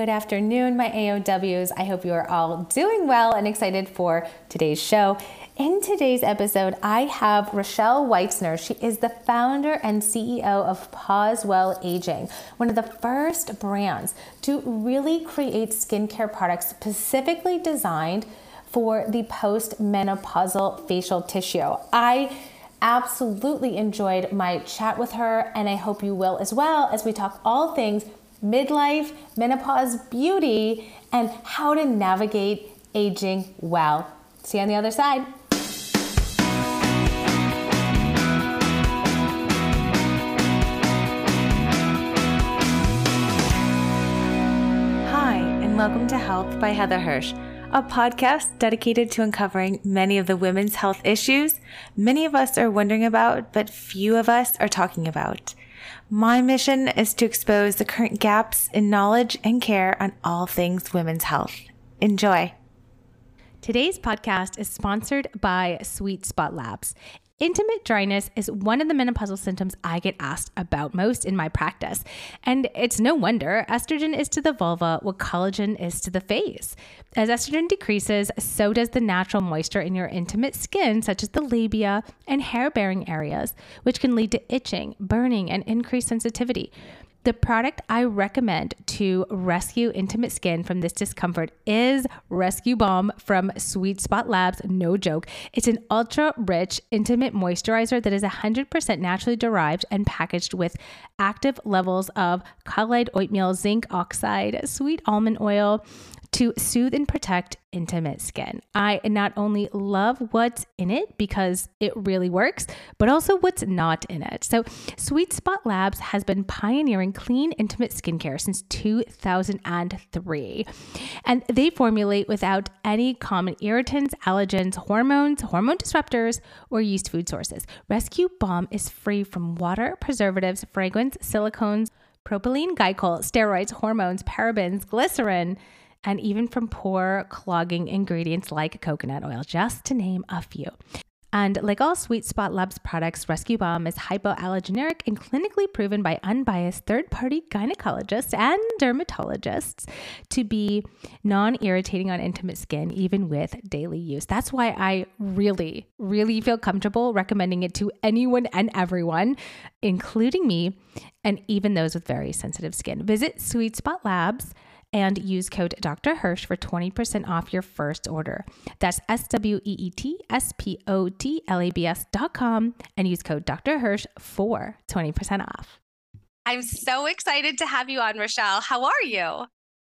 Good afternoon, my AOWs. I hope you are all doing well and excited for today's show. In today's episode, I have Rochelle Weitzner. She is the founder and CEO of Pause Well Aging, one of the first brands to really create skincare products specifically designed for the post-menopausal facial tissue. I absolutely enjoyed my chat with her, and I hope you will as well as we talk all things midlife, menopause, beauty, and how to navigate aging well. See you on the other side. Hi, and welcome to Health by Heather Hirsch, a podcast dedicated to uncovering many of the women's health issues many of us are wondering about, but few of us are talking about. My mission is to expose the current gaps in knowledge and care on all things women's health. Enjoy. Today's podcast is sponsored by Sweet Spot Labs. Intimate dryness is one of the menopausal symptoms I get asked about most in my practice. And it's no wonder estrogen is to the vulva what collagen is to the face. As estrogen decreases, so does the natural moisture in your intimate skin, such as the labia and hair bearing areas, which can lead to itching, burning, and increased sensitivity. The product I recommend to rescue intimate skin from this discomfort is Rescue Balm from Sweet Spot Labs. No joke. It's an ultra rich, intimate moisturizer that is 100% naturally derived and packaged with active levels of colloid oatmeal, zinc oxide, sweet almond oil, to soothe and protect intimate skin. I not only love what's in it because it really works, but also what's not in it. So, Sweet Spot Labs has been pioneering clean, intimate skincare since 2003. And they formulate without any common irritants, allergens, hormones, hormone disruptors, or yeast food sources. Rescue Balm is free from water, preservatives, fragrance, silicones, propylene glycol, steroids, hormones, parabens, glycerin and even from pore clogging ingredients like coconut oil, just to name a few. And like all Sweet Spot Labs products, Rescue Balm is hypoallergenic and clinically proven by unbiased third party gynecologists and dermatologists to be non irritating on intimate skin, even with daily use. That's why I really, really feel comfortable recommending it to anyone and everyone, including me, and even those with very sensitive skin. Visit Sweet Spot Labs and use code Dr. Hirsch for 20% off your first order. That's S W E E T S P O T L A B S dot com and use code Dr. Hirsch for 20% off. I'm so excited to have you on, Rochelle. How are you?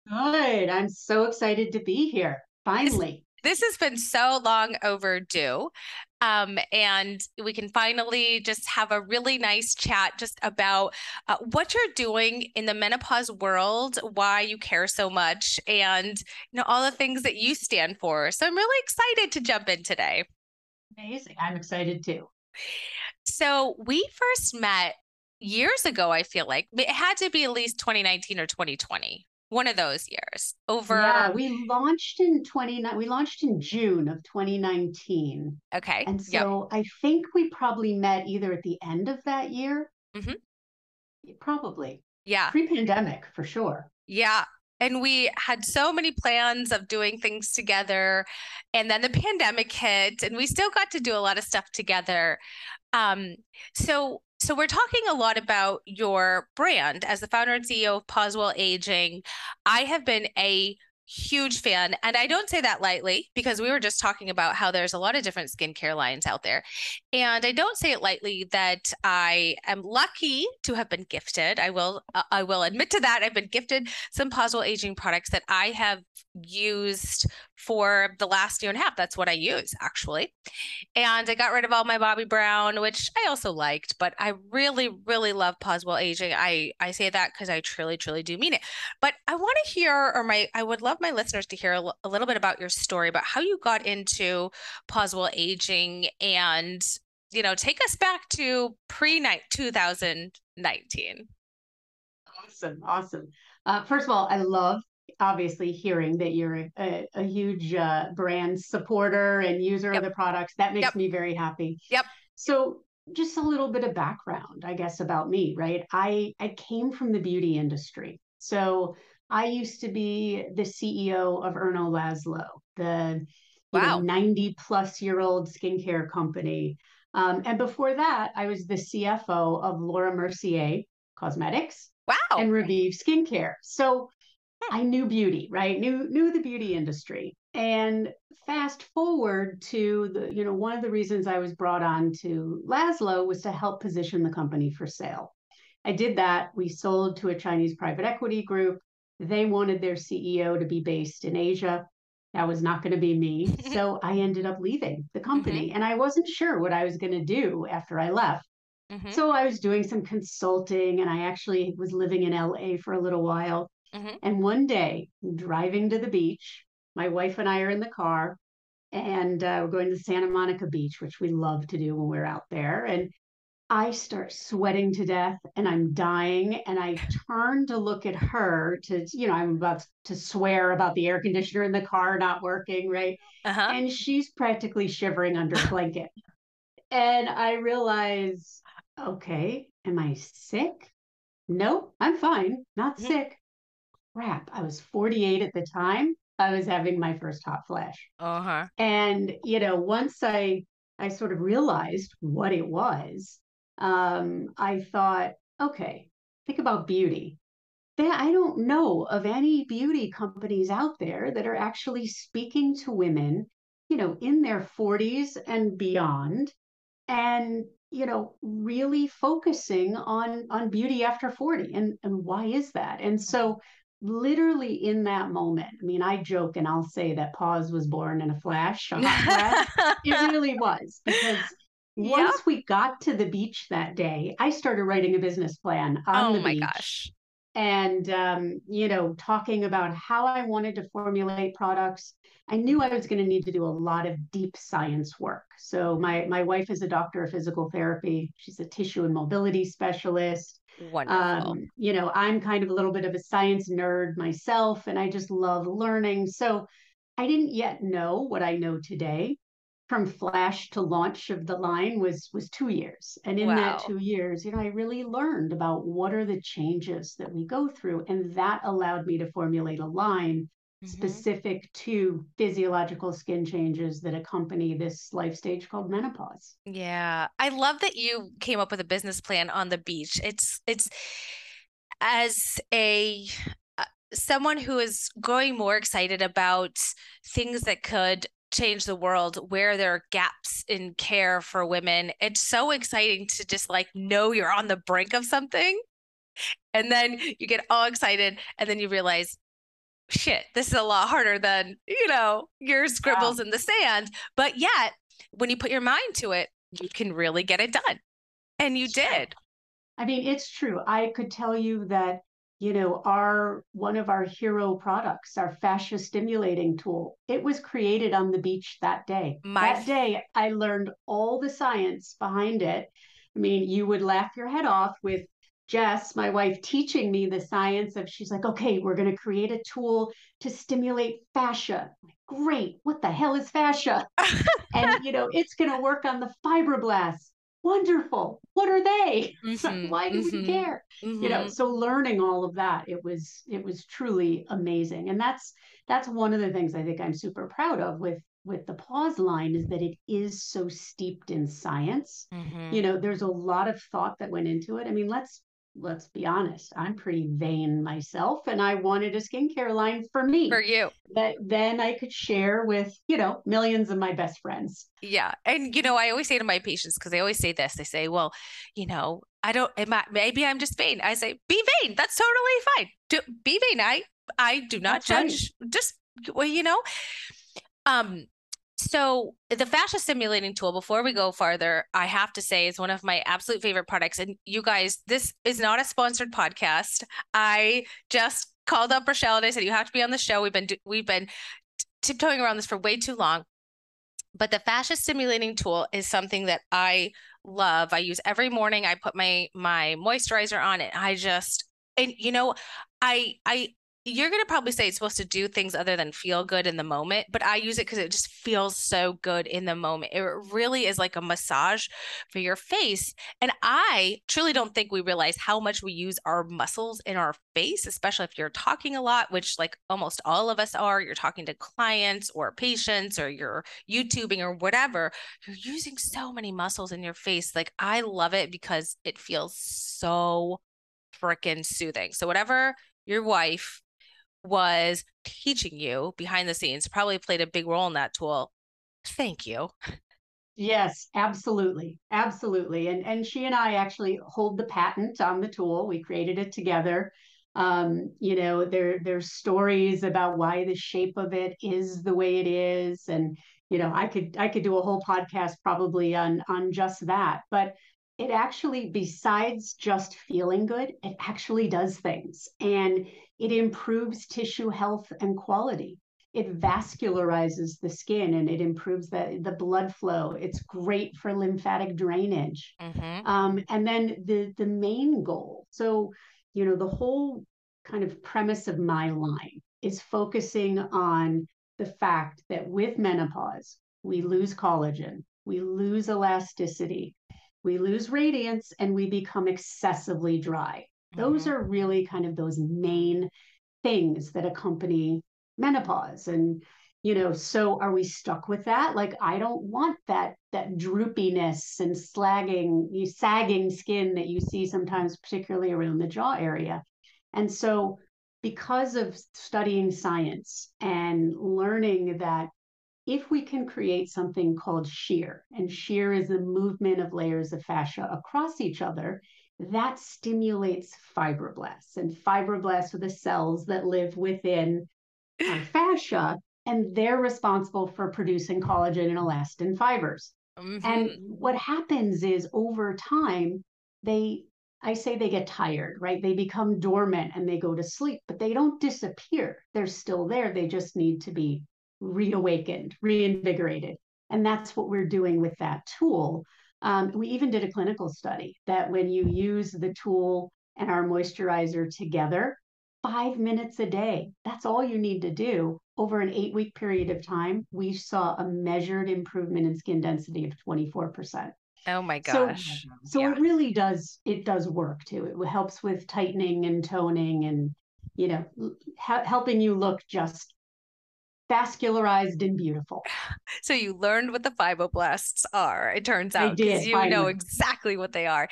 Good. I'm so excited to be here. Finally. This, has been so long overdue. Um, and we can finally just have a really nice chat just about uh, what you're doing in the menopause world, why you care so much, and you know all the things that you stand for. So I'm really excited to jump in today. Amazing! I'm excited too. So we first met years ago. I feel like it had to be at least 2019 or 2020 one of those years over yeah we launched in 29 we launched in june of 2019 okay and so yep. i think we probably met either at the end of that year mm-hmm. probably. Yeah. Pre-pandemic for sure. Yeah and we had so many plans of doing things together and then the pandemic hit and we still got to do a lot of stuff together. Um, so so we're talking a lot about your brand. As the founder and CEO of Pause Well Aging. I have been a huge fan and i don't say that lightly because we were just talking about how there's a lot of different skincare lines out there. And i don't say it lightly that i am lucky to have been gifted. I will uh, i will admit to that. I've been gifted some Pause Well aging products that i have used for the last year and a half. That's what I use actually. And I got rid of all my Bobbi Brown, which I also liked, but I really, really love Pause Well Aging. I, I say that because I truly, truly do mean it. But I want to hear, or my, I would love my listeners to hear a, l- a little bit about your story, about how you got into Pause Well Aging and, you know, take us back to pre 2019. Awesome. Awesome. Uh, first of all, I love obviously hearing that you're a, a huge uh, brand supporter and user yep. of the products. That makes yep. me very happy. Yep. So just a little bit of background, I guess, about me, right? I I came from the beauty industry. So I used to be the CEO of Erno Laszlo, the wow. 90 plus year old skincare company. Um, and before that, I was the CFO of Laura Mercier Cosmetics. Wow. And Revive Skincare. So I knew beauty, right? Knew knew the beauty industry. And fast forward to the, you know, one of the reasons I was brought on to Laszlo was to help position the company for sale. I did that. We sold to a Chinese private equity group. They wanted their CEO to be based in Asia. That was not going to be me. so I ended up leaving the company mm-hmm. and I wasn't sure what I was going to do after I left. Mm-hmm. So I was doing some consulting and I actually was living in LA for a little while. Mm-hmm. And one day, driving to the beach, my wife and I are in the car and uh, we're going to Santa Monica Beach, which we love to do when we're out there. And I start sweating to death and I'm dying. And I turn to look at her to, you know, I'm about to swear about the air conditioner in the car not working, right? Uh-huh. And she's practically shivering under a blanket. and I realize, okay, am I sick? No, I'm fine, not mm-hmm. sick. Crap, I was 48 at the time. I was having my first hot flash. Uh-huh. And, you know, once I I sort of realized what it was, um, I thought, okay, think about beauty. I don't know of any beauty companies out there that are actually speaking to women, you know, in their 40s and beyond, and you know, really focusing on on beauty after 40. And and why is that? And so mm-hmm. Literally in that moment, I mean, I joke and I'll say that pause was born in a flash, a hot flash. it really was because once we got to the beach that day, I started writing a business plan on oh the beach. gosh. And, um, you know, talking about how I wanted to formulate products. I knew I was going to need to do a lot of deep science work. So my my wife is a doctor of physical therapy. She's a tissue and mobility specialist. Wonderful. Um, you know, I'm kind of a little bit of a science nerd myself, and I just love learning. So I didn't yet know what I know today, from flash to launch of the line was was two years and in wow. that two years you know i really learned about what are the changes that we go through and that allowed me to formulate a line mm-hmm. specific to physiological skin changes that accompany this life stage called menopause yeah i love that you came up with a business plan on the beach it's it's as a uh, someone who is growing more excited about things that could change the world where there are gaps in care for women it's so exciting to just like know you're on the brink of something. And then you get all excited and then you realize shit this is a lot harder than you know your scribbles in the sand. But yet when you put your mind to it you can really get it done. And you did. I mean it's true. I could tell you that you know our one of our hero products our fascia stimulating tool it was created on the beach that day. My... that day i learned all the science behind it. I mean you would laugh your head off with jess my wife teaching me the science of she's like okay we're going to create a tool to stimulate fascia. Like, great what the hell is fascia? And you know it's going to work on the fibroblasts wonderful. What are they? Mm-hmm, why do mm-hmm, we care? Mm-hmm. you know mm-hmm. so learning all of that it was it was truly amazing. And that's that's one of the things i think i'm super proud of with with the pause line is that it is so steeped in science. Mm-hmm. you know there's a lot of thought that went into it. I mean let's let's be honest, I'm pretty vain myself, and I wanted a skincare line for me. For you. That then I could share with, you know, millions of my best friends. Yeah. And, you know, I always say to my patients, because they always say this, they say, well, you know, I don't, am I, maybe I'm just vain. I say, be vain. That's totally fine. Do, be vain. I, I do not That's judge. Right. Just, well, you know, um, so the fascia stimulating tool, before we go farther, I have to say is one of my absolute favorite products. And you guys, this is not a sponsored podcast. I just called up Rochelle and I said, you have to be on the show. We've been, we've been tiptoeing around this for way too long. But the fascia stimulating tool is something that I love. I use every morning. I put my my moisturizer on it. I just and you know, I I you're going to probably say it's supposed to do things other than feel good in the moment, but I use it because it just feels so good in the moment. It really is like a massage for your face. And I truly don't think we realize how much we use our muscles in our face, especially if you're talking a lot, which like almost all of us are. You're talking to clients or patients or you're YouTubing or whatever. You're using so many muscles in your face. Like I love it because it feels so freaking soothing. So, whatever your wife was teaching you behind the scenes probably played a big role in that tool. Thank you. Yes, absolutely. Absolutely. And and she and I actually hold the patent on the tool. We created it together. Um, you know, there there's stories about why the shape of it is the way it is. And, you know, I could I could do a whole podcast probably on on just that. But it actually, besides just feeling good, it actually does things and it improves tissue health and quality. It vascularizes the skin and it improves the, the blood flow. It's great for lymphatic drainage. Mm-hmm. Um, and then the, the main goal. So, you know, the whole kind of premise of my line is focusing on the fact that with menopause, we lose collagen, we lose elasticity, we lose radiance and we become excessively dry. Mm-hmm. Those are really kind of those main things that accompany menopause. And you know so are we stuck with that? Like i don't want that that droopiness and slagging you sagging skin that you see sometimes particularly around the jaw area. And so because of studying science and learning that if we can create something called shear, and shear is the movement of layers of fascia across each other, that stimulates fibroblasts. And fibroblasts are the cells that live within our fascia, and they're responsible for producing collagen and elastin fibers. Mm-hmm. And what happens is over time, they I say they get tired, right? They become dormant and they go to sleep, but they don't disappear. They're still there. They just need to be reawakened, reinvigorated. And that's what we're doing with that tool. Um, we even did a clinical study that when you use the tool and our moisturizer together, five minutes a day, that's all you need to do. Over an eight week period of time, we saw a measured improvement in skin density of 24%. Oh my gosh. So, so yeah. it really does, it does work too. It helps with tightening and toning and, you know, ha- helping you look just vascularized and beautiful. So you learned what the fibroblasts are, it turns out, because you finally. know exactly what they are.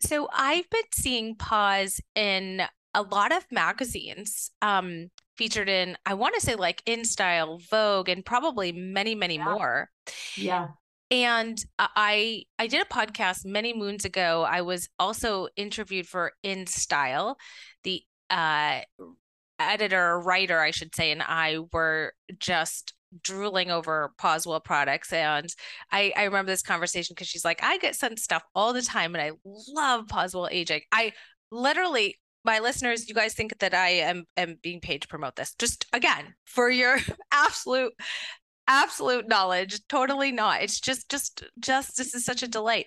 So I've been seeing pause in a lot of magazines um, featured in, I want to say like InStyle, Vogue, and probably many, many yeah. more. Yeah. And I I did a podcast many moons ago. I was also interviewed for InStyle, the uh, editor, or writer, I should say, and I were just drooling over Pause Well products. And I, I remember this conversation because she's like, I get sent stuff all the time and I love Pause Well aging. I literally, my listeners, you guys think that I am, am being paid to promote this. Just again, for your absolute absolute knowledge totally not it's just just just this is such a delight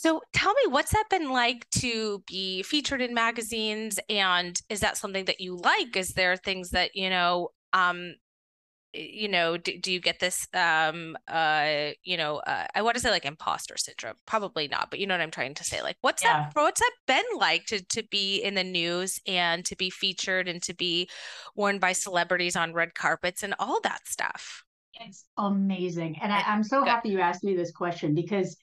so tell me, what's that been like to be featured in magazines? And is that something that you like? Is there things that, you know, um, you know, do, do you get this, um, uh, you know, uh, I want to say like imposter syndrome, probably not, but you know what I'm trying to say? Like, what's yeah. that, what's that been like to, to be in the news and to be featured and to be worn by celebrities on red carpets and all that stuff? It's amazing. And I, am so happy you asked me this question because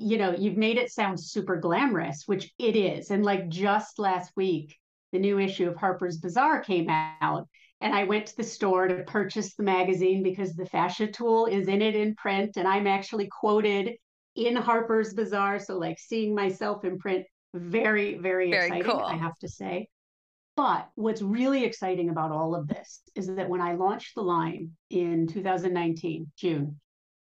you know, you've made it sound super glamorous, which it is. And like just last week, the new issue of Harper's Bazaar came out. And I went to the store to purchase the magazine because the fascia tool is in it in print. And I'm actually quoted in Harper's Bazaar. So, like seeing myself in print, very, very, very exciting, cool. I have to say. But what's really exciting about all of this is that when I launched the line in 2019, June,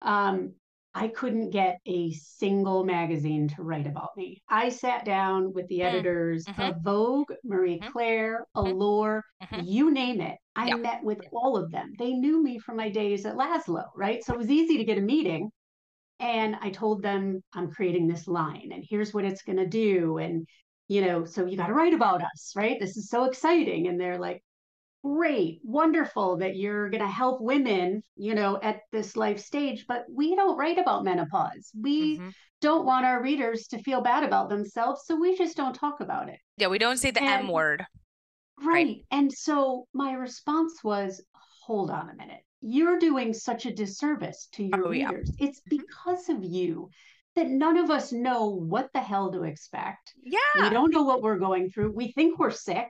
um, I couldn't get a single magazine to write about me. I sat down with the mm, editors mm-hmm. of Vogue, Marie mm-hmm. Claire, mm-hmm. Allure, mm-hmm. you name it. I yep. met with all of them. They knew me from my days at Laszlo, right? So it was easy to get a meeting. And I told them I'm creating this line and here's what it's going to do. And you know, so you got to write about us, right? This is so exciting. And they're like, great, wonderful that you're going to help women, you know, at this life stage, but we don't write about menopause. We mm-hmm. don't want our readers to feel bad about themselves, so we just don't talk about it. Yeah, we don't say the and, M word. Right. right. And so my response was, hold on a minute. You're doing such a disservice to your oh, readers. Yeah. It's mm-hmm. because of you that none of us know what the hell to expect. Yeah. We don't know what we're going through. We think we're sick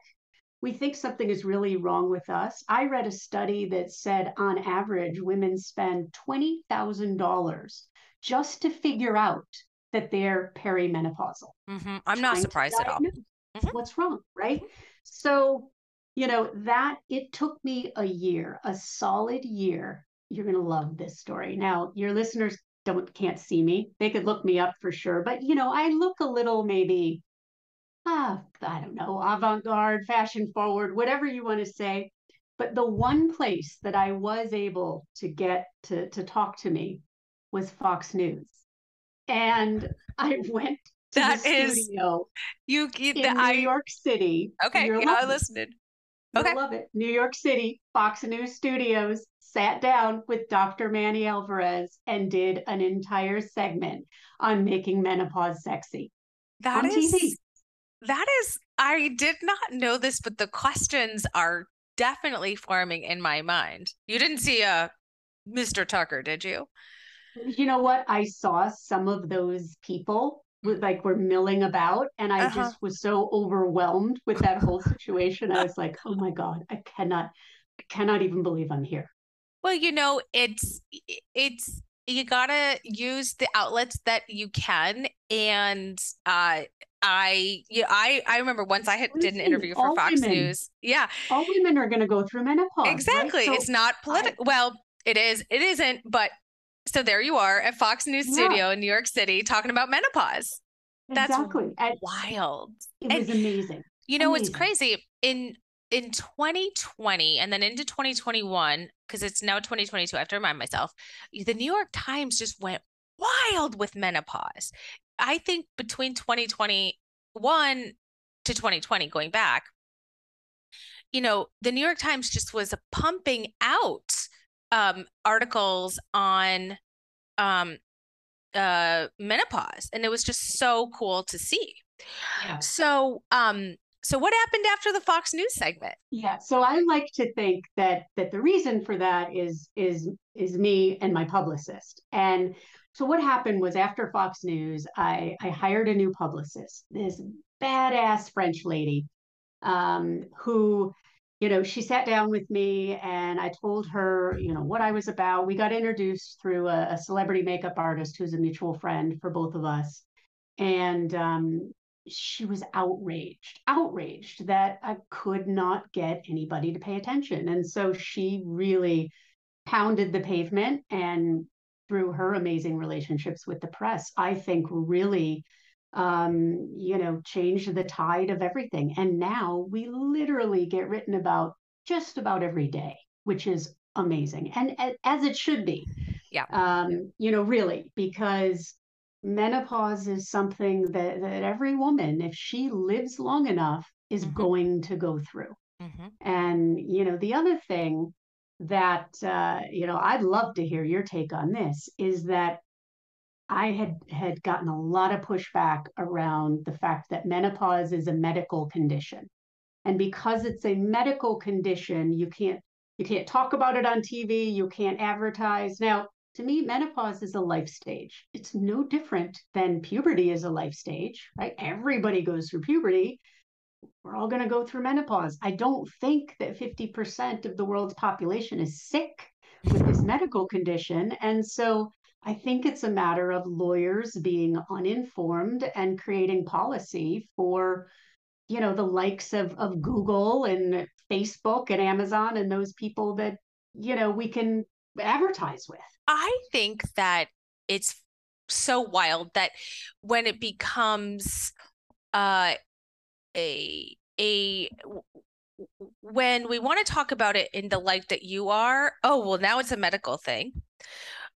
we think something is really wrong with us. I read a study that said on average, women spend $20,000 just to figure out that they're perimenopausal. Mm-hmm. I'm not surprised at all. Mm-hmm. What's wrong, right? So, you know, that it took me a year, a solid year. You're going to love this story. Now, your listeners don't can't see me. They could look me up for sure, but you know, I look a little maybe ah, I don't know, avant garde, fashion forward, whatever you want to say. But the one place that I was able to get to, to talk to me was Fox News. And I went to that the is, studio you, you in New I, York City. Okay, yeah, I listened. Okay. I love it. New York City, Fox News Studios, sat down with Dr. Manny Alvarez and did an entire segment on making menopause sexy. That on is TV that is, I did not know this, but the questions are definitely forming in my mind. You didn't see a uh, Mr. Tucker, did you? You know what? I saw some of those people like were milling about and I uh-huh. just was so overwhelmed with that whole situation. I was like, "Oh my god, I cannot I cannot even believe I'm here." Well, you know, it's it's you got to use the outlets that you can and uh I yeah, I I remember once I had, did an interview for Fox women, News. Yeah. All women are going to go through menopause. Exactly. Right? So it's not political. Well, it is. It isn't, but so there you are at Fox News yeah. studio in New York City talking about menopause. That's exactly. wild. It and, was amazing. You know, amazing. it's crazy. In in 2020 and then into 2021 because it's now 2022 i have to remind myself the new york times just went wild with menopause I think between 2021 to 2020, going back, you know, the New York Times just was pumping out um, articles on um, uh, menopause, and it was just so cool to see. Yeah. So, um, so what happened after the Fox News segment? Yeah, so I like to think that that the reason for that is is is me and my publicist, and so what happened was after Fox News, I, I hired a new publicist, this badass French lady um, who, you know, she sat down with me and I told her, you know, what I was about. We got introduced through a, a celebrity makeup artist who's a mutual friend for both of us. And um, she was outraged, outraged that I could not get anybody to pay attention. And so she really pounded the pavement and through her amazing relationships with the press, I think really, um, you know, changed the tide of everything. And now we literally get written about just about every day, which is amazing and as it should be. Yeah. Um, you know, really, because menopause is something that, that every woman, if she lives long enough, is mm-hmm. going to go through. Mm-hmm. And, you know, the other thing that uh, you know I'd love to hear your take on this is that I had had gotten a lot of pushback around the fact that menopause is a medical condition. And because it's a medical condition, you can't you can't talk about it on TV, you can't advertise. Now, to me, menopause is a life stage. It's no different than puberty is a life stage, right? Everybody goes through puberty we're all going to go through menopause. I don't think that 50% of the world's population is sick with this medical condition. And so I think it's a matter of lawyers being uninformed and creating policy for, you know, the likes of, of Google and Facebook and Amazon and those people that, you know, we can advertise with. I think that it's so wild that when it becomes uh a a when we want to talk about it in the light that you are oh well now it's a medical thing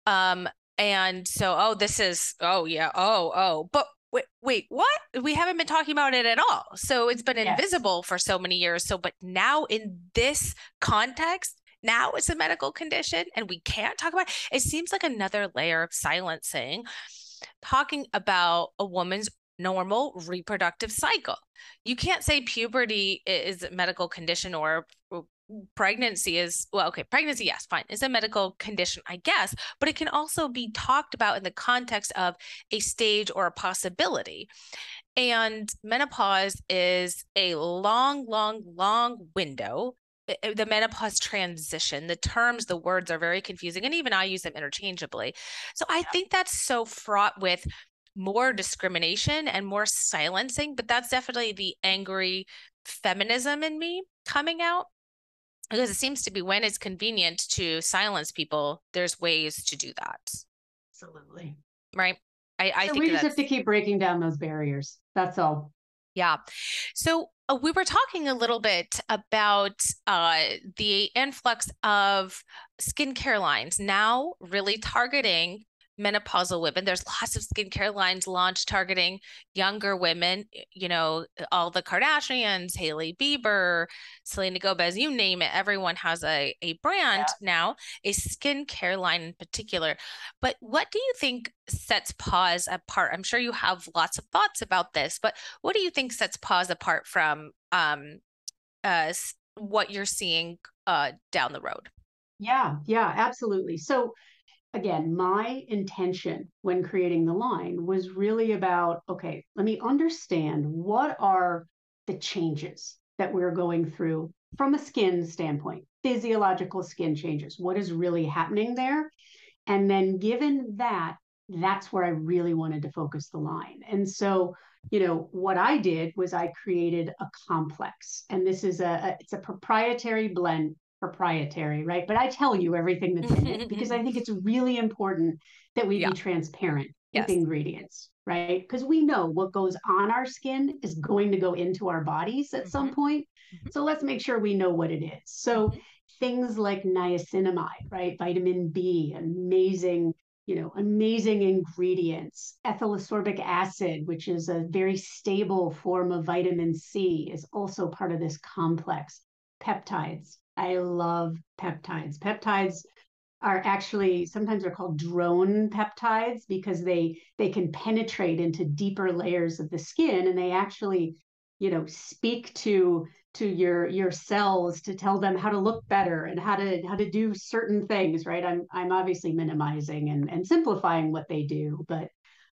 um and so oh this is oh yeah oh oh but wait, wait, what? We haven't been talking about it at all. So it's been yes. invisible for so many years. So, but now in this context, now it's a medical condition and we can't talk about it. It seems like another layer of silencing talking about a woman's normal reproductive cycle. You can't say puberty is a medical condition or pregnancy is well okay pregnancy yes fine is a medical condition i guess but it can also be talked about in the context of a stage or a possibility. And menopause is a long long long window. The menopause transition the terms the words are very confusing and even i use them interchangeably. So i think that's so fraught with more discrimination and more silencing but that's definitely the angry feminism in me coming out because it seems to be when it's convenient to silence people there's ways to do that. Absolutely. Right? I, I so think we just have to keep breaking down those barriers that's all. Yeah. So uh, we were talking a little bit about uh, the influx of skincare lines now really targeting menopausal women. There's lots of skincare lines launched targeting younger women, you know, all the Kardashians, Hailey Bieber, Selena Gomez, you name it. Everyone has a, a brand yeah. now, a skincare line in particular. But what do you think sets Pause apart? I'm sure you have lots of thoughts about this, but what do you think sets Pause apart from um, uh, what you're seeing uh, down the road? Yeah, yeah, absolutely. So again, my intention when creating the line was really about okay, let me understand what are the changes that we're going through from a skin standpoint, physiological skin changes. What is really happening there? And then, given that, that's where I really wanted to focus the line. And so, you know, what I did was I created a complex, and this is a, a it's a proprietary blend proprietary, right? But I tell you everything that's in it because I think it's really important that we yeah. be transparent yes. with ingredients, right? Because we know what goes on our skin is going to go into our bodies at mm-hmm. some point. Mm-hmm. So let's make sure we know what it is. So mm-hmm. things like niacinamide, right? Vitamin B, amazing you know, amazing ingredients. Ethyl ascorbic acid, which is a very stable form of vitamin C, is also part of this complex. Peptides, I love peptides. Peptides are actually sometimes they're called drone peptides because they they can penetrate into deeper layers of the skin and they actually you know speak to to your your cells to tell them how to look better and how to how to do certain things right i'm i'm obviously minimizing and and simplifying what they do but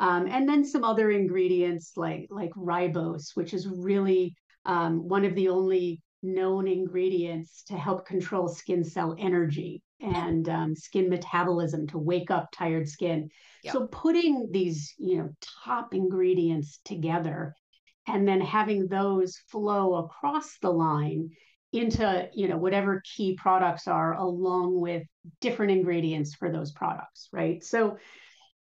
um, and then some other ingredients like like ribose which is really um, one of the only known ingredients to help control skin cell energy and um, skin metabolism to wake up tired skin. Yep. So putting these, you know, top ingredients together and then having those flow across the line into, you know, whatever key products are along with different ingredients for those products, right? So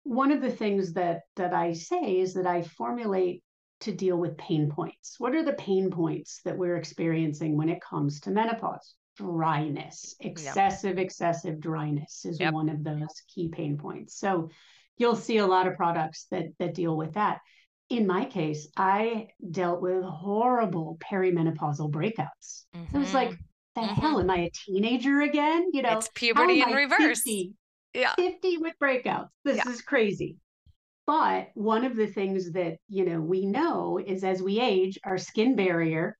one of the things that that I say is that I formulate to deal with pain points. What are the pain points that we're experiencing when it comes to menopause? Dryness, excessive, yep. excessive dryness is yep. one of those key pain points. So you'll see a lot of products that that deal with that. In my case, I dealt with horrible perimenopausal breakouts. Mm-hmm. It was like, the mm-hmm. hell, am I a teenager again? You know, it's puberty in reverse. 50, yeah. 50 with breakouts. This yeah. is crazy. But one of the things that, you know, we know is as we age, our skin barrier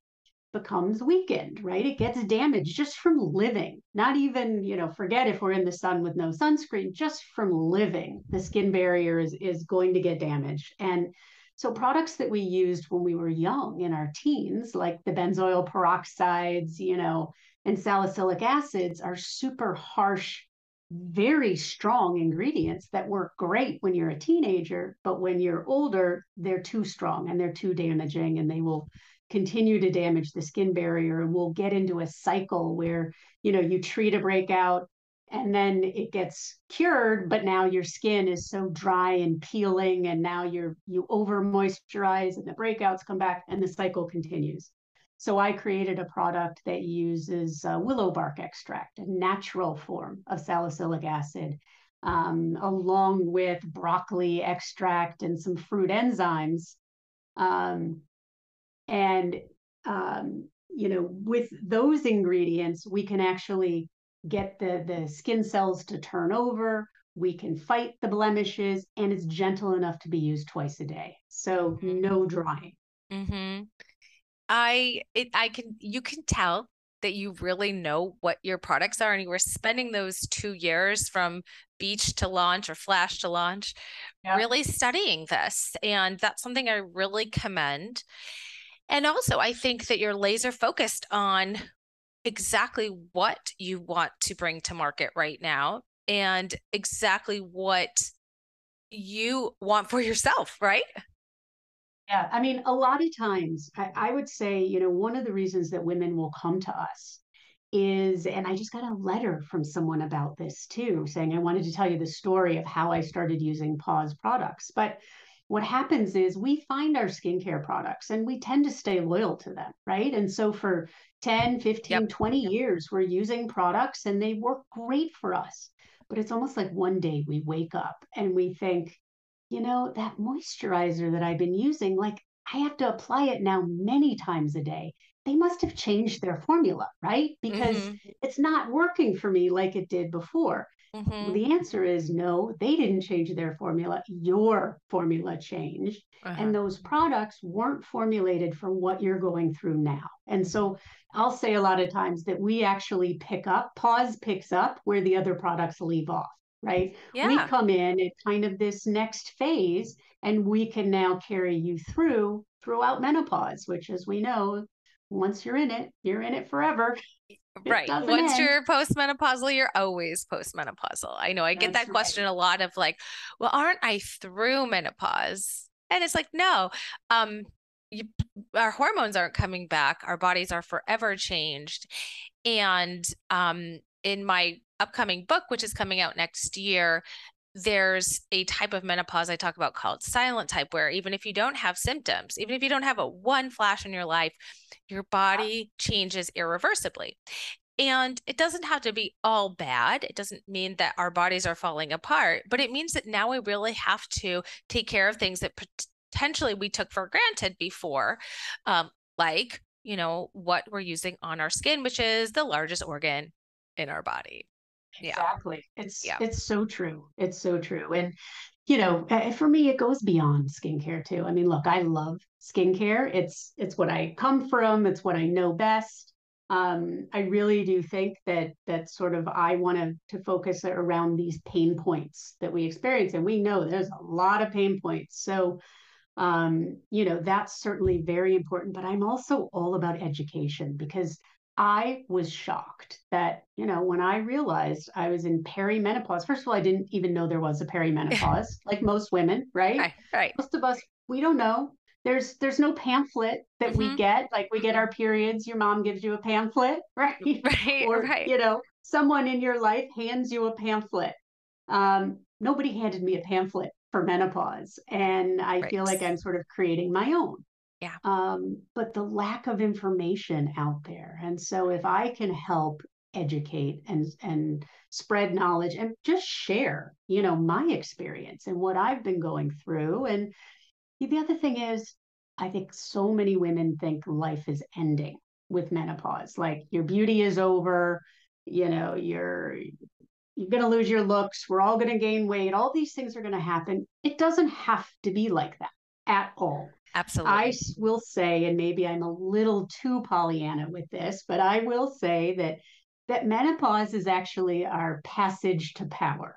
becomes weakened, right? It gets damaged just from living. Not even, you know, forget if we're in the sun with no sunscreen, just from living, the skin barrier is, is going to get damaged. And so products that we used when we were young in our teens, like the benzoyl peroxides, you know, and salicylic acids are super harsh very strong ingredients that work great when you're a teenager, but when you're older, they're too strong and they're too damaging and they will continue to damage the skin barrier and we'll get into a cycle where, you know, you treat a breakout and then it gets cured, but now your skin is so dry and peeling and now you're you over moisturize and the breakouts come back and the cycle continues. So I created a product that uses uh, willow bark extract, a natural form of salicylic acid. um, along with broccoli extract and some fruit enzymes. Um, and, um, you know, with those ingredients, we can actually get the, the skin cells to turn over. We can fight the blemishes, and it's gentle enough to be used twice a day. So, mm-hmm. no drying. Mm-hmm. I it I can you can tell that you really know what your products are and you were spending those two years from beach to launch or flash to launch yep. really studying this and that's something i really commend and also i think that you're laser focused on exactly what you want to bring to market right now and exactly what you want for yourself right yeah, I mean, a lot of times I, I, would say, you know, one of the reasons that women will come to us is, and I just got a letter from someone about this too, saying I wanted to tell you the story of how I started using Pause products. But what happens is we find our skincare products and we tend to stay loyal to them, right? And so for 10, 15, yep. 20 years, we're using products and they work great for us. But it's almost like one day we wake up and we think, you know, that moisturizer that I've been using, like I have to apply it now many times a day. They must have changed their formula, right? Because mm-hmm. it's not working for me like it did before. Mm-hmm. Well, the answer is no, they didn't change their formula. Your formula changed. Uh-huh. And those products weren't formulated for what you're going through now. And so I'll say a lot of times that we actually pick up, pause picks up where the other products leave off right? Yeah. We come in at kind of this next phase and we can now carry you through throughout menopause, which as we know, once you're in it, you're in it forever. right. Once end. you're postmenopausal, you're always postmenopausal. I know I get That's that question right. a lot of like, well, aren't I through menopause? And it's like, no. Um, you, our hormones aren't coming back. Our bodies are forever changed. And um, in my upcoming book, which is coming out next year, there's a type of menopause I talk about called silent type, where even if you don't have symptoms, even if you don't have a one flash in your life, your body changes irreversibly. And it doesn't have to be all bad. It doesn't mean that our bodies are falling apart, but it means that now we really have to take care of things that potentially we took for granted before, um, like, you know, what we're using on our skin, which is the largest organ in our body. Exactly. Yeah. It's yeah. it's so true. It's so true. And you know, for me it goes beyond skincare too. I mean, look, I love skincare. It's it's what I come from, it's what I know best. Um, I really do think that that sort of I want to to focus around these pain points that we experience, and we know there's a lot of pain points. So, um, you know, that's certainly very important. But I'm also all about education because I was shocked that, you know, when I realized I was in perimenopause, first of all, I didn't even know there was a perimenopause, like most women, right? right? Right. Most of us, we don't know. There's there's no pamphlet that mm-hmm. we get. Like we get our periods, your mom gives you a pamphlet, right? Right. or right. you know, someone in your life hands you a pamphlet. Um, nobody handed me a pamphlet for menopause. And I right. feel like I'm sort of creating my own. Yeah. Um, but the lack of information out there. And so if I can help educate and and spread knowledge and just share, you know, my experience and what I've been going through. And the other thing is, I think so many women think life is ending with menopause. Like your beauty is over, you know, you're you're going to lose your looks, we're all going to gain weight, all these things are going to happen. It doesn't have to be like that at all. Absolutely. I will say, and maybe I'm a little too Pollyanna with this, but I will say that that menopause is actually our passage to power.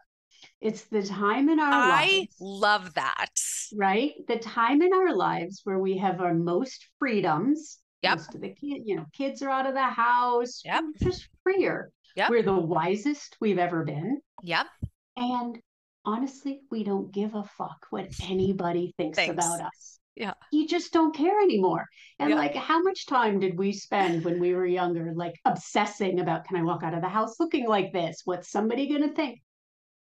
It's the time in our I lives. I love that. Right? The time in our lives where we have our most freedoms. Yep. Most of the kid, you know, kids are out of the house. Yep. just freer. Yep. We're the wisest we've ever been. Yep. And honestly, we don't give a fuck what anybody thinks Thanks. about us yeah. You just don't care anymore. And yeah. like how much time did we spend when we were younger like obsessing about can i walk out of the house looking like this? What's somebody going to think?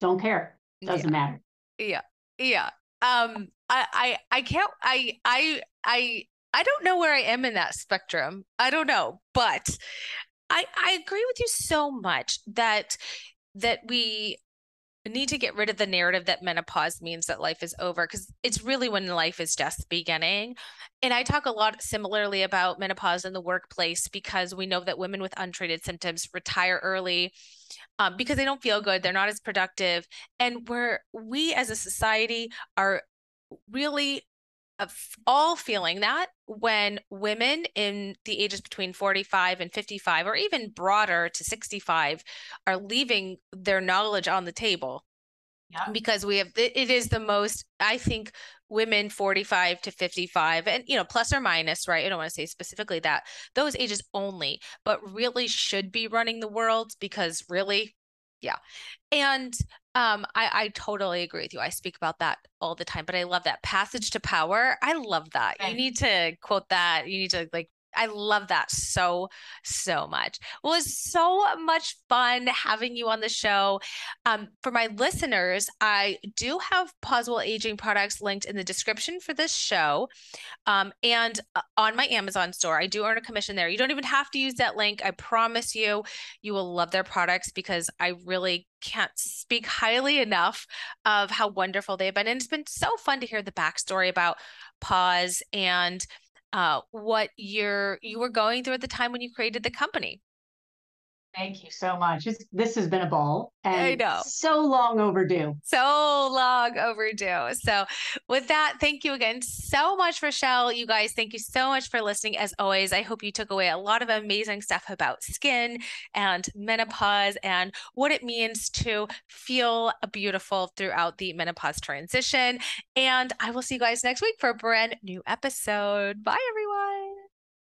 Don't care. Doesn't yeah. matter. Yeah. Yeah. Um I, I i can't i i i i don't know where i am in that spectrum. I don't know. But i i agree with you so much that that we need to get rid of the narrative that menopause means that life is over because it's really when life is just beginning. And I talk a lot similarly about menopause in the workplace because we know that women with untreated symptoms retire early um, because they don't feel good, they're not as productive, and we're we as a society are really all feeling that when women in the ages between 45 and 55 or even broader to 65 are leaving their knowledge on the table yeah. because we have it is the most i think women 45 to 55 and you know plus or minus right i don't want to say specifically that those ages only but really should be running the world because really yeah. And um I, I totally agree with you i speak about that all the time but i love that passage to power i love that you need to quote that you need to like I love that so, so much. Well, it's so much fun having you on the show. Um, for my listeners, I do have Pause Well Aging products linked in the description for this show um, and uh, on my Amazon store. I do earn a commission there. You don't even have to use that link. I promise you, you will love their products because I really can't speak highly enough of how wonderful they've been. And it's been so fun to hear the backstory about Pause and uh, what you're you were going through at the time when you created the company. Thank you so much. It's, this has been a ball and I know. so long overdue. So long overdue. So, with that, thank you again so much, Rochelle. You guys, thank you so much for listening. As always, I hope you took away a lot of amazing stuff about skin and menopause and what it means to feel beautiful throughout the menopause transition. And I will see you guys next week for a brand new episode. Bye, everyone.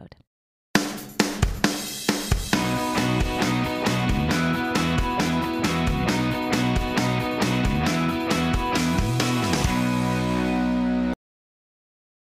episode.